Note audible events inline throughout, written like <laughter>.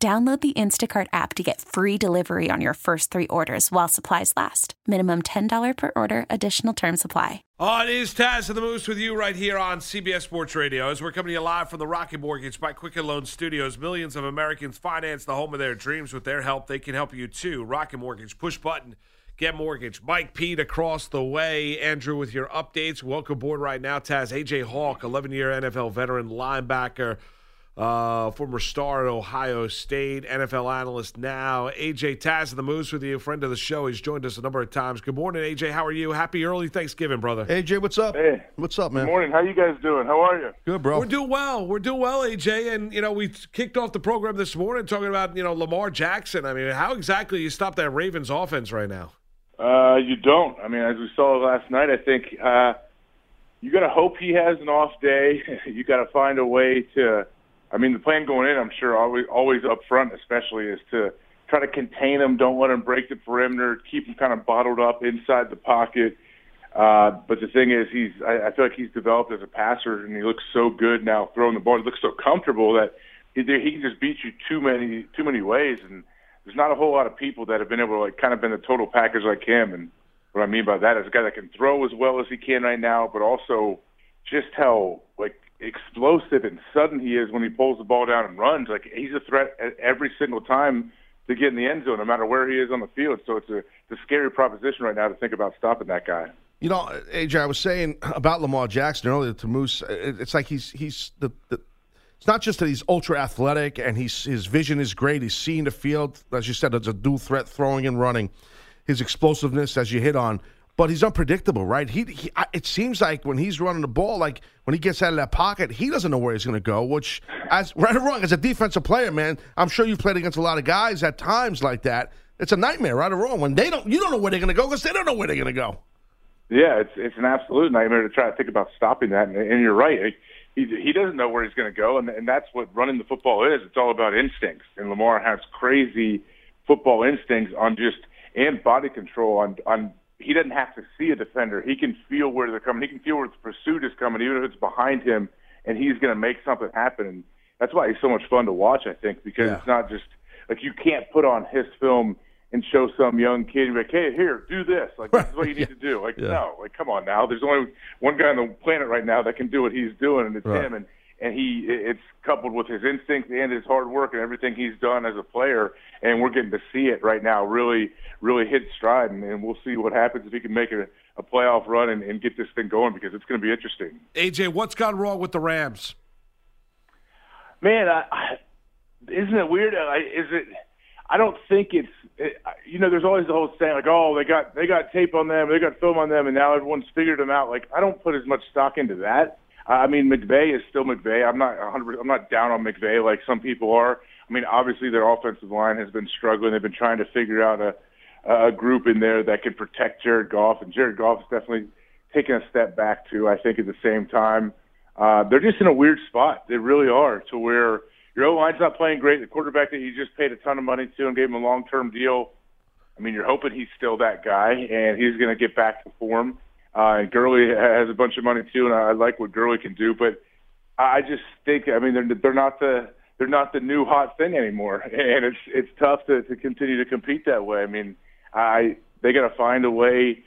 Download the Instacart app to get free delivery on your first three orders while supplies last. Minimum $10 per order, additional term supply. Oh, it is Taz and the Moose with you right here on CBS Sports Radio as we're coming to you live from the Rocket Mortgage by Quicken Loan Studios. Millions of Americans finance the home of their dreams with their help. They can help you too. Rocket Mortgage, push button, get mortgage. Mike Pete across the way. Andrew with your updates. Welcome aboard right now, Taz. AJ Hawk, 11 year NFL veteran linebacker uh, former star at Ohio State, NFL analyst now. AJ Taz of the Moose with you, friend of the show. He's joined us a number of times. Good morning, AJ. How are you? Happy early Thanksgiving, brother. AJ, what's up? Hey. What's up, man? Good morning. How you guys doing? How are you? Good, bro. We're doing well. We're doing well, AJ. And, you know, we kicked off the program this morning talking about, you know, Lamar Jackson. I mean, how exactly you stop that Ravens offense right now? Uh, you don't. I mean, as we saw last night, I think uh, you got to hope he has an off day. <laughs> you got to find a way to – I mean, the plan going in, I'm sure, always always up front, especially, is to try to contain him. Don't let him break the perimeter. Keep him kind of bottled up inside the pocket. Uh, but the thing is, he's I, I feel like he's developed as a passer, and he looks so good now throwing the ball. He looks so comfortable that he, he can just beat you too many too many ways. And there's not a whole lot of people that have been able to like kind of been the total package like him. And what I mean by that is a guy that can throw as well as he can right now, but also just how like explosive and sudden he is when he pulls the ball down and runs. Like he's a threat every single time to get in the end zone, no matter where he is on the field. So it's a, it's a scary proposition right now to think about stopping that guy. You know, AJ, I was saying about Lamar Jackson earlier to Moose. Uh, it's like he's he's the, the it's not just that he's ultra athletic and he's his vision is great. He's seeing the field, as you said, it's a dual threat, throwing and running. His explosiveness, as you hit on, but he's unpredictable, right? He, he, it seems like when he's running the ball, like when he gets out of that pocket, he doesn't know where he's going to go. Which, as <laughs> right or wrong, as a defensive player, man, I'm sure you've played against a lot of guys at times like that. It's a nightmare, right or wrong, when they don't, you don't know where they're going to go because they don't know where they're going to go. Yeah, it's it's an absolute nightmare to try to think about stopping that, and, and you're right. He he doesn't know where he's going to go, and and that's what running the football is. It's all about instincts, and Lamar has crazy football instincts on just and body control on on he doesn't have to see a defender. He can feel where they're coming. He can feel where the pursuit is coming, even if it's behind him, and he's going to make something happen. And that's why he's so much fun to watch. I think because yeah. it's not just like you can't put on his film and show some young kid and be like, "Hey, here, do this. Like this is what you need yeah. to do." Like yeah. no, like come on now. There's only one guy on the planet right now that can do what he's doing, and it's right. him. And and he it's coupled with his instinct and his hard work and everything he's done as a player. And we're getting to see it right now really really hit stride. And, and we'll see what happens if he can make a, a playoff run and, and get this thing going because it's going to be interesting. Aj what's gone wrong with the rams? Man I, I, isn't it weird? I, is it I don't think it's it, you know there's always the whole saying like oh they got they got tape on them they got film on them and now everyone's figured them out. Like I don't put as much stock into that I mean, McVay is still McVay. I'm not 100. I'm not down on McVay like some people are. I mean, obviously their offensive line has been struggling. They've been trying to figure out a a group in there that can protect Jared Goff, and Jared Goff is definitely taking a step back too. I think at the same time, uh, they're just in a weird spot. They really are to where your O line's not playing great. The quarterback that you just paid a ton of money to and gave him a long term deal. I mean, you're hoping he's still that guy and he's going to get back to form. Uh, and Gurley has a bunch of money too, and I like what Gurley can do. But I just think, I mean, they're they're not the they're not the new hot thing anymore, <laughs> and it's it's tough to to continue to compete that way. I mean, I they got to find a way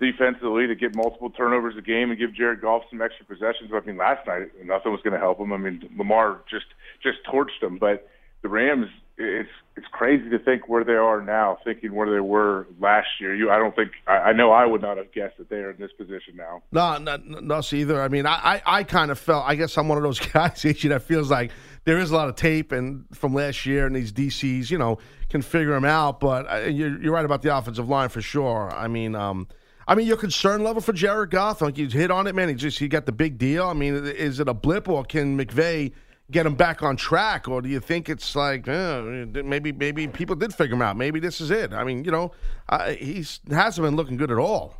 defensively to get multiple turnovers a game and give Jared Goff some extra possessions. I mean, last night nothing was going to help him. I mean, Lamar just just torched him, but the Rams it's it's crazy to think where they are now, thinking where they were last year. You, I don't think I, I know I would not have guessed that they are in this position now. No, not, not us either. I mean, I, I, I kind of felt. I guess I'm one of those <laughs> guys that feels like there is a lot of tape and from last year, and these DCs, you know, can figure them out. But uh, you're, you're right about the offensive line for sure. I mean, um, I mean, your concern level for Jared Goff, like you hit on it, man. He just he got the big deal. I mean, is it a blip or can McVay? Get him back on track, or do you think it's like eh, maybe maybe people did figure him out? Maybe this is it. I mean, you know, uh, he's hasn't been looking good at all.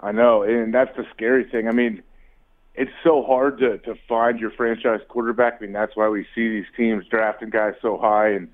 I know, and that's the scary thing. I mean, it's so hard to to find your franchise quarterback. I mean, that's why we see these teams drafting guys so high and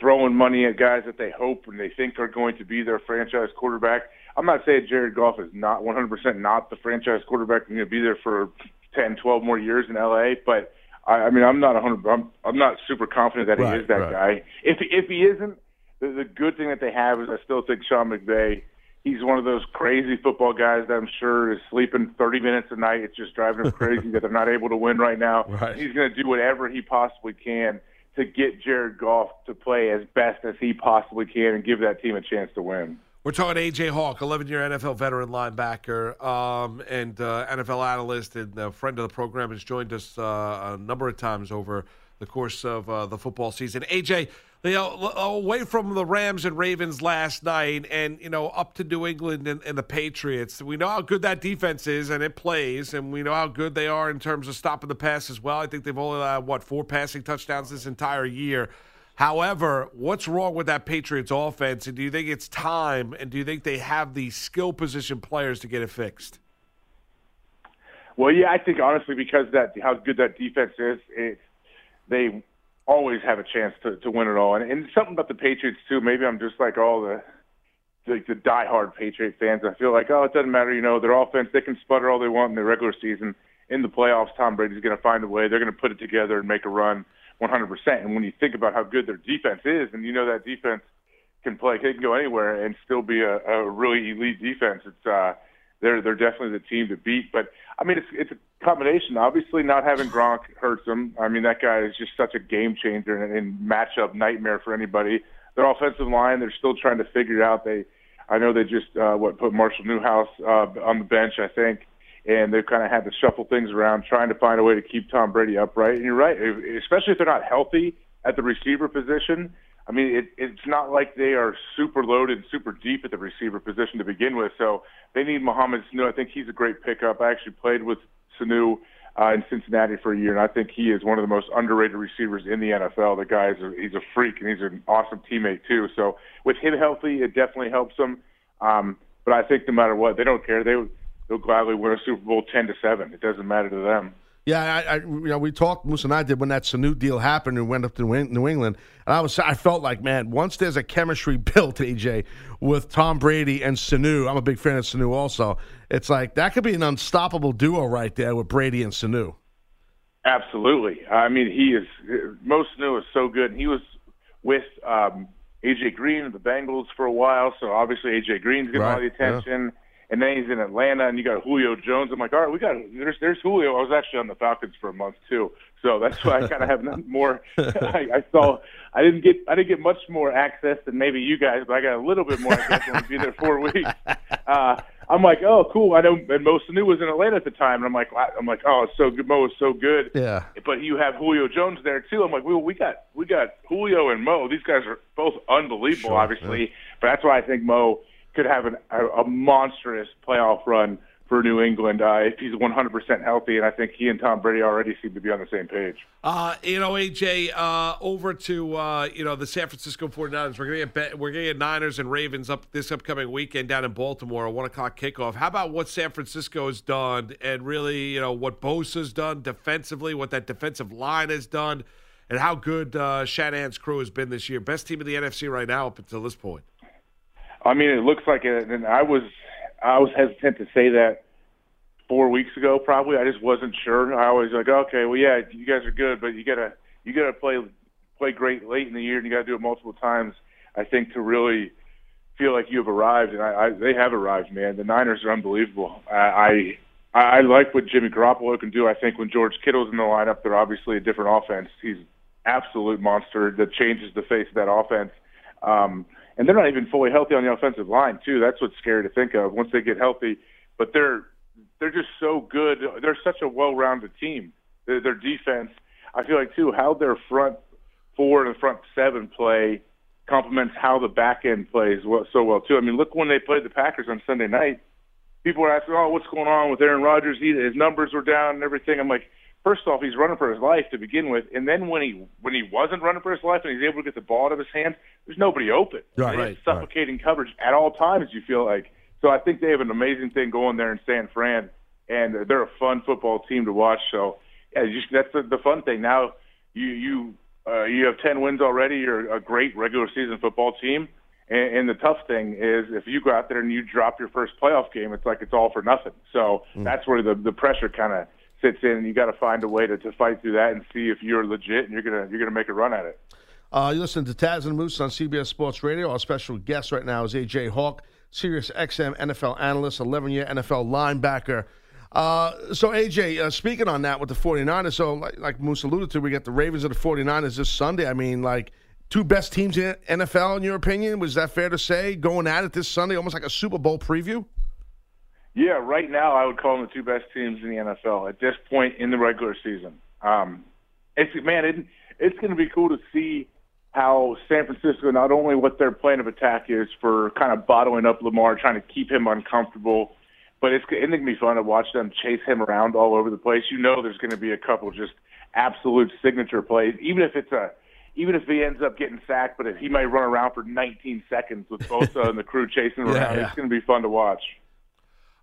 throwing money at guys that they hope and they think are going to be their franchise quarterback. I'm not saying Jared Goff is not 100% not the franchise quarterback and going to be there for 10, 12 more years in LA, but I, I mean, I'm not 100. I'm, I'm not super confident that he Right, is that right. guy. If if he isn't, the, the good thing that they have is I still think Sean McVay. He's one of those crazy football guys that I'm sure is sleeping 30 minutes a night. It's just driving him crazy that they're not able to win right now. <laughs> Right. He's going to do whatever he possibly can to get Jared Goff to play as best as he possibly can and give that team a chance to win. We're talking AJ Hawk, 11 year NFL veteran linebacker um, and uh, NFL analyst and a friend of the program, has joined us uh, a number of times over the course of uh, the football season. AJ, you know, away from the Rams and Ravens last night and, you know, up to New England and, and the Patriots, we know how good that defense is and it plays, and we know how good they are in terms of stopping the pass as well. I think they've only had, what, four passing touchdowns this entire year. However, what's wrong with that Patriots offense? And do you think it's time? And do you think they have the skill position players to get it fixed? Well, yeah, I think honestly because that how good that defense is, it they always have a chance to to win it all. And, and something about the Patriots too. Maybe I'm just like all the like the diehard Patriot fans. I feel like oh, it doesn't matter. You know, their offense they can sputter all they want in the regular season. In the playoffs, Tom Brady's going to find a way. They're going to put it together and make a run 100%. And when you think about how good their defense is, and you know that defense can play, they can go anywhere and still be a, a really elite defense. It's uh, they're they're definitely the team to beat. But I mean, it's it's a combination. Obviously, not having Gronk hurts them. I mean, that guy is just such a game changer and, and matchup nightmare for anybody. Their offensive line, they're still trying to figure it out. They, I know they just uh, what put Marshall Newhouse uh, on the bench, I think, and they've kind of had to shuffle things around, trying to find a way to keep Tom Brady upright. And you're right, especially if they're not healthy at the receiver position. I mean, it, it's not like they are super loaded, super deep at the receiver position to begin with. So they need Mohamed Sanu. I think he's a great pickup. I actually played with Sanu uh, in Cincinnati for a year, and I think he is one of the most underrated receivers in the NFL. The guy is a, he's a freak, and he's an awesome teammate too. So with him healthy, it definitely helps them. Um, but I think no matter what, they don't care. They they'll gladly win a Super Bowl ten to seven. It doesn't matter to them. Yeah, I, I, you know, we talked. Moose and I did when that Sanu deal happened and went up to New New England, and I was, I felt like, man, once there's a chemistry <laughs> built, AJ, with Tom Brady and Sanu, I'm a big fan of Sanu. Also, it's like that could be an unstoppable duo right there with Brady and Sanu. Absolutely. I mean, he is. Mo Sanu is so good. He was with um, AJ Green of the Bengals for a while, so obviously AJ Green's getting all the attention. yeah. And then he's in Atlanta, and you got Julio Jones. I'm like, all right, we got there's there's Julio. I was actually on the Falcons for a month too, so that's why I kind of have nothing more. <laughs> I, I saw I didn't get I didn't get much more access than maybe you guys, but I got a little bit more. I guess when be there four weeks. <laughs> Uh, I'm like, oh, cool. I know. And Mo Sanu was in Atlanta at the time, and I'm like. I'm like, oh, it's so good. Mo is so good. Yeah. But you have Julio Jones there too. I'm like, well, we got we got Julio and Mo. These guys are both unbelievable, Sure, obviously. But that's why I think Mo could have an, a, a monstrous playoff run for New England uh, if he's 100% healthy. And I think he and Tom Brady already seem to be on the same page. Uh, you know, AJ, uh, over to uh, you know the San Francisco 49ers. We're gonna get we're gonna get Niners and Ravens up this upcoming weekend down in Baltimore, a one o'clock kickoff. How about what San Francisco has done, and really, you know, what Bosa's done defensively, what that defensive line has done, and how good uh, Shanahan's crew has been this year. Best team in the NFC right now up until this point. I mean, it looks like it. And I was I was hesitant to say that four weeks ago. Probably, I just wasn't sure. I was like, okay, well, yeah, you guys are good, but you gotta you gotta play play great late in the year, and you gotta do it multiple times. I think to really feel like you have arrived, and I, I they have arrived, man. The Niners are unbelievable. I. I I like what Jimmy Garoppolo can do. I think when George Kittle's in the lineup, they're obviously a different offense. He's absolute monster that changes the face of that offense. Um, and they're not even fully healthy on the offensive line too. That's what's scary to think of once they get healthy. But they're they're just so good. They're such a well-rounded team. Their, their defense, I feel like too, how their front four and the front seven play complements how the back end plays well, so well too. I mean, look when they played the Packers on Sunday night. People were asking, "Oh, what's going on with Aaron Rodgers? He, his numbers were down and everything." I'm like, first off, he's running for his life to begin with, and then when he when he wasn't running for his life and he's able to get the ball out of his hands, there's nobody open. Right, right, suffocating coverage at all times. You feel like so. I think they have an amazing thing going there in San Fran, and they're a fun football team to watch. So yeah, just, that's the, the fun thing. Now you you uh, you have ten wins already. You're a great regular season football team. And, and the tough thing is, if you go out there and you drop your first playoff game, it's like it's all for nothing. So that's where the the pressure kind of sits in, and you got to find a way to, to fight through that and see if you're legit and you're gonna you're gonna make a run at it. Uh, you listen to Taz and Moose on CBS Sports Radio. Our special guest right now is AJ Hawk, Sirius XM NFL analyst, 11 year NFL linebacker. Uh, so, AJ, uh, speaking on that with the 49ers, so like, like Moose alluded to, we got the Ravens and the 49ers this Sunday. I mean, like, two best teams in NFL, in your opinion? Was that fair to say? Going at it this Sunday, almost like a Super Bowl preview? Yeah, right now I would call them the two best teams in the NFL at this point in the regular season. Um, it's man, it, it's going to be cool to see how San Francisco not only what their plan of attack is for kind of bottling up Lamar, trying to keep him uncomfortable, but it's, it's going to be fun to watch them chase him around all over the place. You know, there's going to be a couple just absolute signature plays, even if it's a even if he ends up getting sacked, but if he might run around for 19 seconds with Bosa <laughs> and the crew chasing him Yeah, around, yeah. it's going to be fun to watch.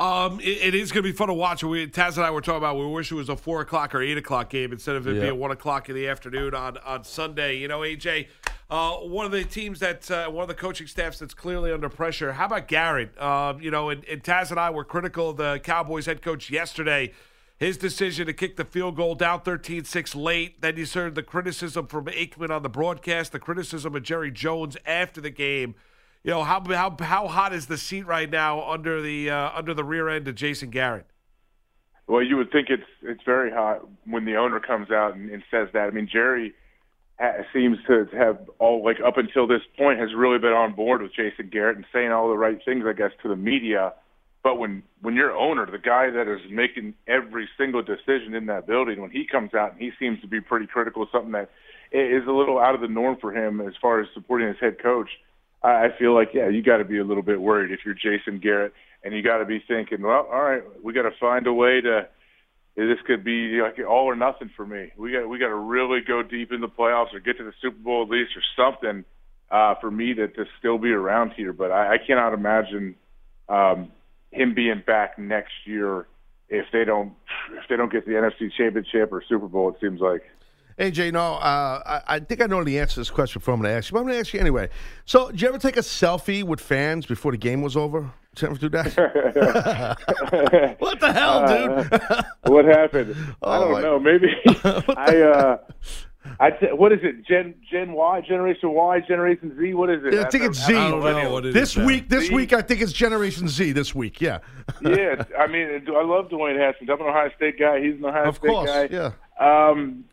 Um, it, it is going to be fun to watch. We, Taz and I were talking about we wish it was a four o'clock or eight o'clock game instead of it Yeah. being one o'clock in the afternoon on on Sunday. You know, AJ, uh, one of the teams that uh, one of the coaching staffs that's clearly under pressure. How about Garrett? Um, you know, and, and Taz and I were critical of the Cowboys head coach yesterday. His decision to kick the field goal down 13-6 late. Then you heard the criticism from Aikman on the broadcast, the criticism of Jerry Jones after the game. You know how how how hot is the seat right now under the uh, under the rear end of Jason Garrett? Well, you would think it's it's very hot when the owner comes out and, and says that. I mean, Jerry ha- seems to have all like up until this point has really been on board with Jason Garrett and saying all the right things, I guess, to the media. But when when your owner, the guy that is making every single decision in that building, when he comes out and he seems to be pretty critical something that is a little out of the norm for him as far as supporting his head coach, I feel like yeah, you got to be a little bit worried if you're Jason Garrett, and you got to be thinking, well, all right, we got to find a way to. This could be like all or nothing for me. We got we got to really go deep in the playoffs or get to the Super Bowl at least or something uh, for me to to still be around here. But I, I cannot imagine um, him being back next year if they don't if they don't get the NFC Championship or Super Bowl. It seems like. AJ, no, uh, I, I think I know the answer to this question before I'm going to ask you, but I'm going to ask you anyway. So, did you ever take a selfie with fans before the game was over? Did you ever do that? <laughs> <laughs> what the hell, dude? <laughs> what happened? I Oh, don't my- know. Maybe I. uh I t- what is it? Gen Gen Y, Generation Y, Generation Z. What is it? I think it's Z. I don't know what it this is now. week, this Z? week, I think it's Generation Z. This week, yeah. yeah, I mean, I love Dwayne Haskins. I'm an Ohio State guy. He's an Ohio Of State course, guy. yeah. Um,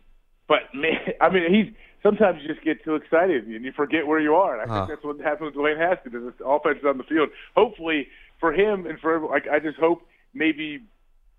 but <laughs> man, I mean, he's sometimes you just get too excited and you forget where you are. And I Huh. think uh-huh. that's what happens with Dwayne Haskins. Is the offense is on the field. Hopefully for him and for everyone, like I just hope maybe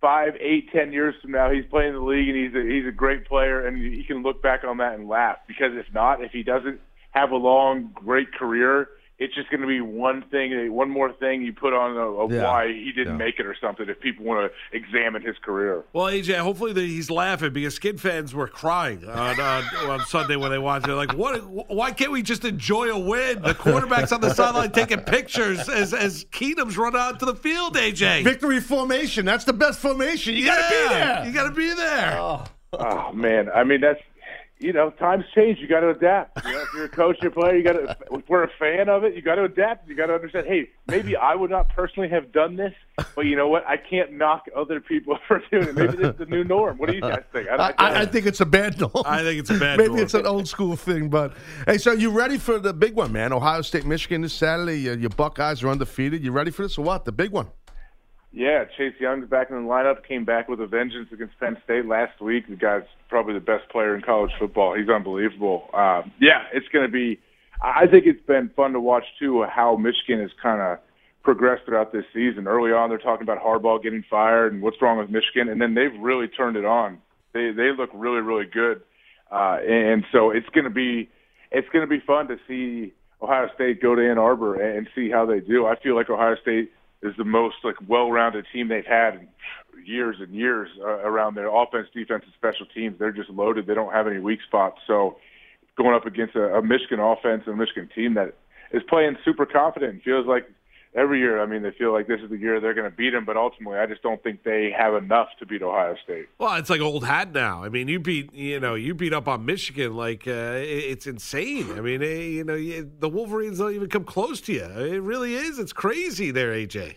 five, eight, ten years from now he's playing in the league and he's a, he's a great player and he can look back on that and laugh. Because if not, if he doesn't have a long, great career. It's just going to be one thing, one more thing you put on of Yeah. why he didn't Yeah. make it or something. If people want to examine his career, Well, AJ, hopefully that he's laughing because Skins fans were crying on, on, on Sunday when they watched it. Like, what? Why can't we just enjoy a win? The quarterback's on the sideline taking pictures as as Keenum's run out to the field. AJ, Victory formation. That's the best formation. You got to be there. You got to be there. Oh man, I mean that's you know times change. You got to adapt. You know, if you're a coach or player, you got to. If we're a fan of it, you got to adapt. You got to understand. Hey, maybe I would not personally have done this, but you know what? I can't knock other people <laughs> for doing it. Maybe this is the new norm. What do you guys think? I, I, I think it's a bad norm. I think it's a bad <laughs> Maybe norm. it's an old school thing, but hey, so you ready for the big one, man? Ohio State, Michigan this Saturday. Your, your Buckeyes are undefeated. You ready for this or what? The big one. Yeah, Chase Young's back in the lineup. Came back with a vengeance against Penn State last week. The guy's probably the best player in college football. He's unbelievable. Um, yeah, it's going to be. I think it's been fun to watch too how Michigan has kind of progressed throughout this season. Early on, they're talking about Harbaugh getting fired and what's wrong with Michigan, and then they've really turned it on. They they look really really good, uh, and so it's going to be it's going to be fun to see Ohio State go to Ann Arbor and see how they do. I feel like Ohio State is the most like well-rounded team they've had in years and years uh, around their offense, defense, and special teams. They're just loaded. They don't have any weak spots. So going up against a, a Michigan offense and a Michigan team that is playing super confident, feels like every year. I mean, they feel like this is the year they're going to beat them, but ultimately, I just don't think they have enough to beat Ohio State. Well, it's like old hat now. I mean, you beat you know you beat up on Michigan like uh, it's insane. I mean, eh, you know the Wolverines don't even come close to you. It really is. It's crazy there, AJ.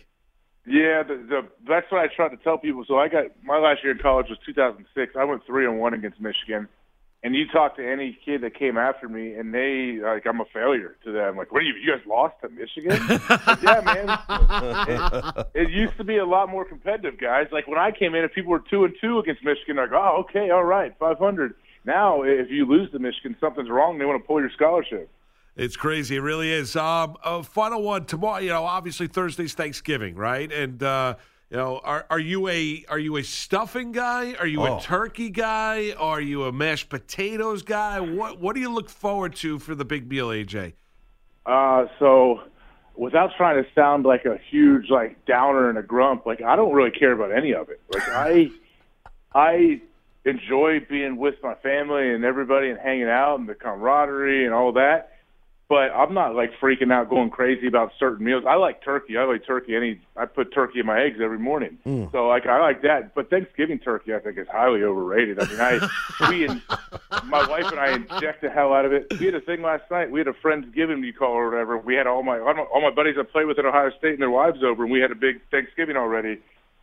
Yeah, the, the, that's what I tried to tell people. So I got my last year in college was 2006. I went three and one against Michigan and you talk to any kid that came after me, and they like I'm a failure to them. Like, what are you? You guys lost to Michigan? like, yeah, man. It, <laughs> it, used to be a lot more competitive, guys. Like when I came in, if people were two and two against Michigan, like, oh, okay, all right, 500. Now, if you lose to Michigan, something's wrong. They want to pull your scholarship. It's crazy. It really is. Um, a final one tomorrow. You know, obviously Thursday's Thanksgiving, right? And uh, you know, are are you a are you a stuffing guy? Are you oh. a turkey guy? Are you a mashed potatoes guy? What what do you look forward to for the big meal, AJ? Uh, so without trying to sound like a huge like downer and a grump, like I don't really care about any of it. Like I <laughs> I enjoy being with my family and everybody and hanging out and the camaraderie and all that but I'm not like freaking out, going crazy about certain meals. I like turkey. I like turkey. Any I put turkey in my eggs every morning. Mm. So like I like that. But Thanksgiving turkey, I think, is highly overrated. I mean, I <laughs> we and my wife and I inject the hell out of it. We had a thing last night. We had a friendsgiving you call or whatever. We had all my all my buddies I play with at Ohio State and their wives over, and we had a big Thanksgiving already.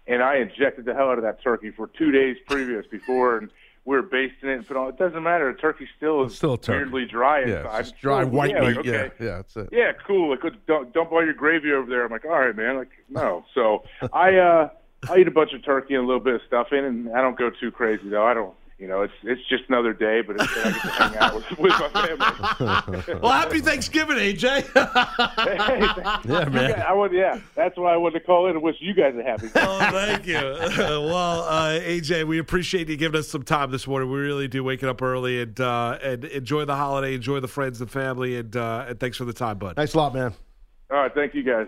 And I injected the hell out of that turkey for two days previous before and we are basting it and put on. It doesn't matter. A turkey still is still weirdly dry yeah, inside. It's dry white yeah, meat. Like, okay. Yeah, yeah, that's it. Yeah, cool. Like, dump, dump all your gravy over there. I'm like, all right, man. Like, no. So I uh I eat a bunch of turkey and a little bit of stuffing, and I don't go too crazy though. I don't you know, it's it's just another day, but it's, I get to hang out with, with my family. <laughs> well, happy Thanksgiving, AJ. yeah, man. Guys, I would, yeah, that's why I wanted to call in and wish you guys a happy. oh, thank you. <laughs> well, uh, AJ, we appreciate you giving us some time this morning. We really do waking up early and uh, and enjoy the holiday, enjoy the friends and family, and uh, and thanks for the time, bud. Thanks a lot, man. All right, thank you guys.